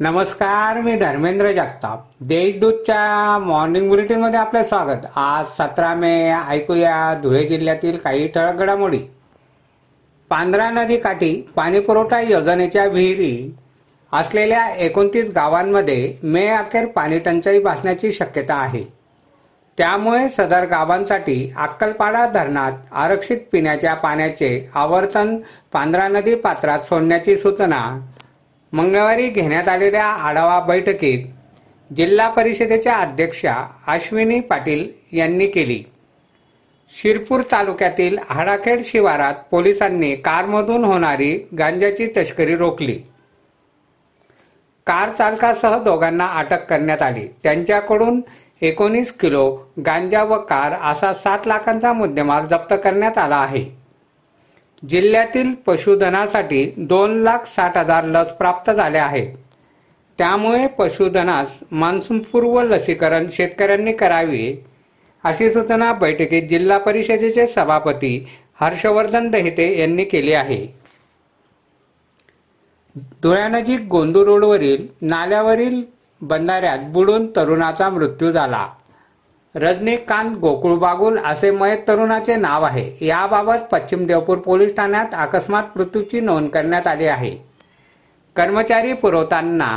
नमस्कार मी धर्मेंद्र जगताप. देशदूतच्या मॉर्निंग बुलेटिनमध्ये आपले स्वागत. आज सतरा मे ऐकूया धुळे जिल्ह्यातील काही ठळक घडामोडी. पांढरा नदी काठी पाणीपुरवठा योजनेच्या विहिरी. असलेल्या एकोणतीस गावांमध्ये मे अखेर पाणी टंचाई भासण्याची शक्यता आहे. त्यामुळे सदर गावांसाठी अक्कलपाडा धरणात आरक्षित पिण्याच्या पाण्याचे आवर्तन पांढरा नदी पात्रात सोडण्याची सूचना. मंगळवारी घेण्यात आलेल्या आढावा बैठकीत जिल्हा परिषदेच्या अध्यक्षा अश्विनी पाटील यांनी केली. शिरपूर तालुक्यातील हाडाखेड शिवारात पोलिसांनी कारमधून होणारी गांजाची तस्करी रोखली. कार चालकासह दोघांना अटक करण्यात आली. त्यांच्याकडून एकोणीस किलो गांजा व कार असा सात लाखांचा मुद्देमाल जप्त करण्यात आला आहे. जिल्ह्यातील पशुधनासाठी दोन लाख साठ हजार लस प्राप्त झाल्या आहेत. त्यामुळे पशुधनास मान्सूनपूर्व लसीकरण शेतकऱ्यांनी करावे अशी सूचना बैठकीत जिल्हा परिषदेचे सभापती हर्षवर्धन दहिते यांनी केली आहे. धुळ्यानजीक गोंदू रोडवरील नाल्यावरील बंधाऱ्यात बुडून तरुणाचा मृत्यू झाला. रजनीकांत गोकुळ बागुल असे मयत तरुणाचे नाव आहे. याबाबत पश्चिम देवपूर पोलीस ठाण्यात अकस्मात मृत्यूची नोंद करण्यात आली आहे. कर्मचारी पुरवताना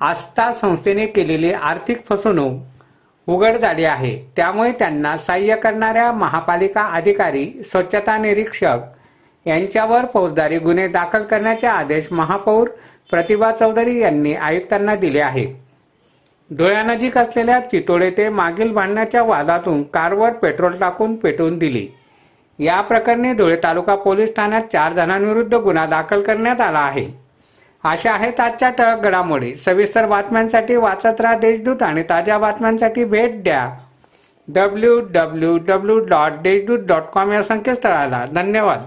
आस्था संस्थेने केलेली आर्थिक फसवणूक उघड झाली आहे. त्यामुळे त्यांना सहाय्य करणाऱ्या महापालिका अधिकारी स्वच्छता निरीक्षक यांच्यावर फौजदारी गुन्हे दाखल करण्याचे आदेश महापौर प्रतिभा चौधरी यांनी आयुक्तांना दिले आहेत. डोळ्यानजीक असलेल्या चितोडे ते मागील भांडण्याच्या वादातून कारवर पेट्रोल टाकून पेटवून दिली. या प्रकरणी धुळे तालुका पोलीस ठाण्यात चार जणांविरुद्ध गुन्हा दाखल करण्यात आला आहे. अशा आहेत आजच्या टळक घडामोडी. सविस्तर बातम्यांसाठी वाचत राहा देशदूत आणि ताज्या बातम्यांसाठी भेट द्या. W W W dot Deshdoot dot com या संकेतस्थळाला. धन्यवाद.